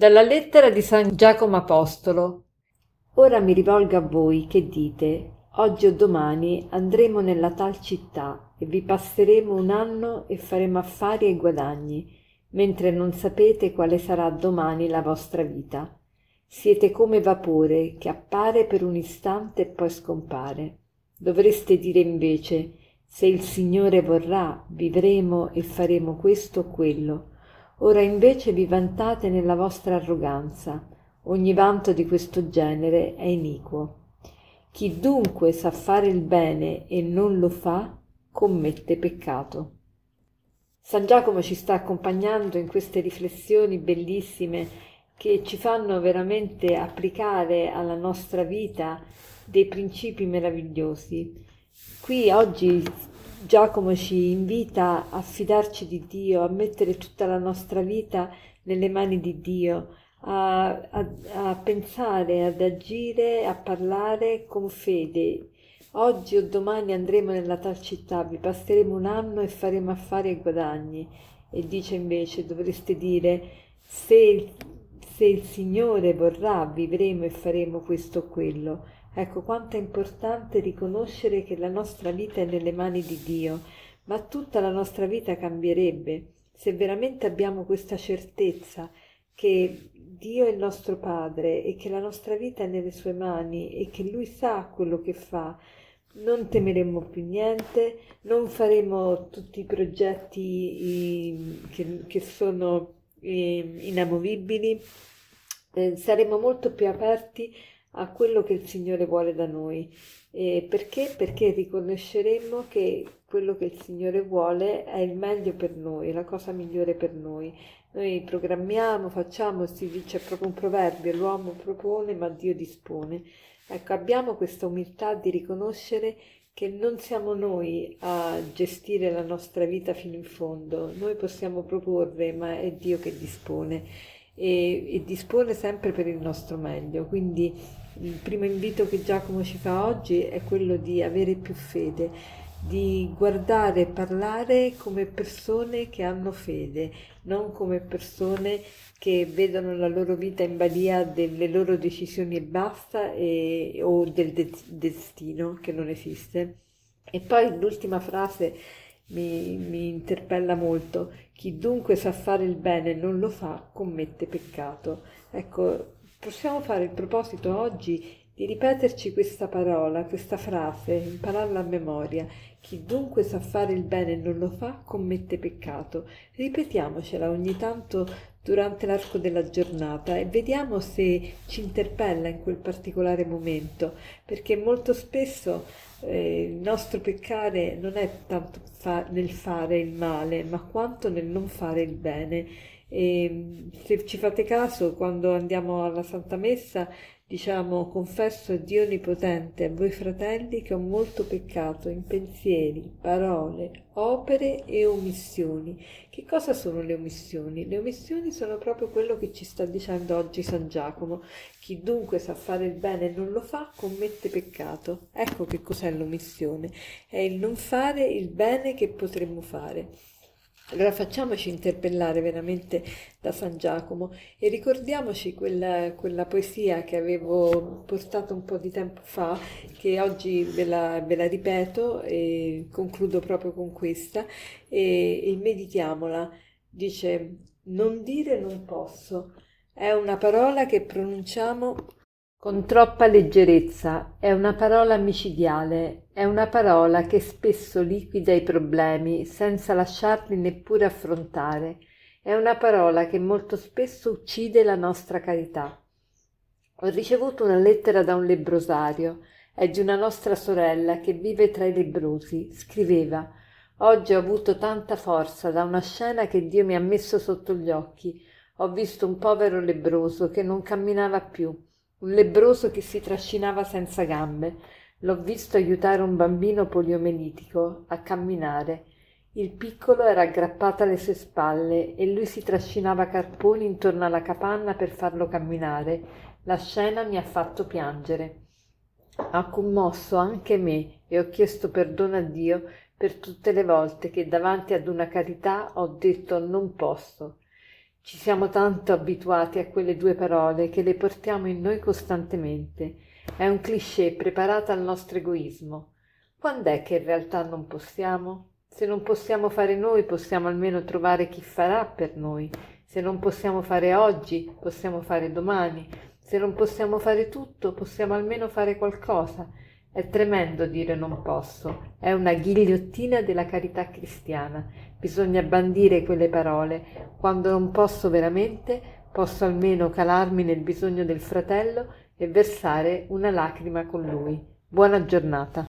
Dalla lettera di San Giacomo Apostolo. Ora mi rivolgo a voi che dite, oggi o domani andremo nella tal città e vi passeremo un anno e faremo affari e guadagni, mentre non sapete quale sarà domani la vostra vita. Siete come vapore che appare per un istante e poi scompare. Dovreste dire invece, se il Signore vorrà, vivremo e faremo questo o quello ora invece vi vantate nella vostra arroganza. Ogni vanto di questo genere è iniquo. Chi dunque sa fare il bene e non lo fa commette peccato. San giacomo ci sta accompagnando in queste riflessioni bellissime che ci fanno veramente applicare alla nostra vita dei principi meravigliosi. Qui oggi Giacomo ci invita a fidarci di Dio, a mettere tutta la nostra vita nelle mani di Dio, a, a, a pensare, ad agire, a parlare con fede. Oggi o domani andremo nella tal città, vi passeremo un anno e faremo affari e guadagni. E dice invece, dovreste dire, se, se il Signore vorrà, vivremo e faremo questo o quello. Ecco quanto è importante riconoscere che la nostra vita è nelle mani di Dio, ma tutta la nostra vita cambierebbe se veramente abbiamo questa certezza che Dio è il nostro Padre e che la nostra vita è nelle sue mani e che Lui sa quello che fa. Non temeremo più niente, non faremo tutti i progetti che, che sono inamovibili, eh, saremo molto più aperti a quello che il Signore vuole da noi. E perché? Perché riconosceremo che quello che il Signore vuole è il meglio per noi, la cosa migliore per noi. Noi programmiamo, facciamo, si dice proprio un proverbio, l'uomo propone ma Dio dispone. Ecco, abbiamo questa umiltà di riconoscere che non siamo noi a gestire la nostra vita fino in fondo, noi possiamo proporre, ma è Dio che dispone e, e dispone sempre per il nostro meglio. Quindi il primo invito che Giacomo ci fa oggi è quello di avere più fede, di guardare e parlare come persone che hanno fede, non come persone che vedono la loro vita in balia delle loro decisioni e basta e, o del de- destino che non esiste. E poi l'ultima frase mi, mi interpella molto. Chi dunque sa fare il bene e non lo fa, commette peccato. Ecco, possiamo fare il proposito oggi di ripeterci questa parola, questa frase, impararla a memoria. Chi dunque sa fare il bene e non lo fa, commette peccato. Ripetiamocela ogni tanto durante l'arco della giornata e vediamo se ci interpella in quel particolare momento, perché molto spesso eh, il nostro peccare non è tanto fa- nel fare il male, ma quanto nel non fare il bene. E se ci fate caso, quando andiamo alla Santa Messa, Diciamo, confesso a Dio Onnipotente, a voi fratelli, che ho molto peccato in pensieri, parole, opere e omissioni. Che cosa sono le omissioni? Le omissioni sono proprio quello che ci sta dicendo oggi San Giacomo. Chi dunque sa fare il bene e non lo fa, commette peccato. Ecco che cos'è l'omissione. È il non fare il bene che potremmo fare. Allora facciamoci interpellare veramente da San Giacomo e ricordiamoci quella, quella, poesia che avevo portato un po' di tempo fa, che oggi ve la, ve la ripeto e concludo proprio con questa e, e meditiamola. Dice, non dire non posso, è una parola che pronunciamo con troppa leggerezza, è una parola micidiale, è una parola che spesso liquida i problemi senza lasciarli neppure affrontare, è una parola che molto spesso uccide la nostra carità. Ho ricevuto una lettera da un lebrosario, è di una nostra sorella che vive tra i lebrosi. Scriveva Oggi ho avuto tanta forza da una scena che Dio mi ha messo sotto gli occhi. Ho visto un povero lebroso che non camminava più un lebbroso che si trascinava senza gambe. L'ho visto aiutare un bambino poliomelitico a camminare. Il piccolo era aggrappato alle sue spalle e lui si trascinava carponi intorno alla capanna per farlo camminare. La scena mi ha fatto piangere. Ha commosso anche me e ho chiesto perdono a Dio per tutte le volte che davanti ad una carità ho detto non posso. Ci siamo tanto abituati a quelle due parole che le portiamo in noi costantemente. È un cliché preparato al nostro egoismo. Quando è che in realtà non possiamo? Se non possiamo fare noi, possiamo almeno trovare chi farà per noi. Se non possiamo fare oggi, possiamo fare domani. Se non possiamo fare tutto, possiamo almeno fare qualcosa. È tremendo dire non posso, è una ghigliottina della carità cristiana. Bisogna bandire quelle parole. Quando non posso veramente, posso almeno calarmi nel bisogno del fratello e versare una lacrima con lui. Buona giornata.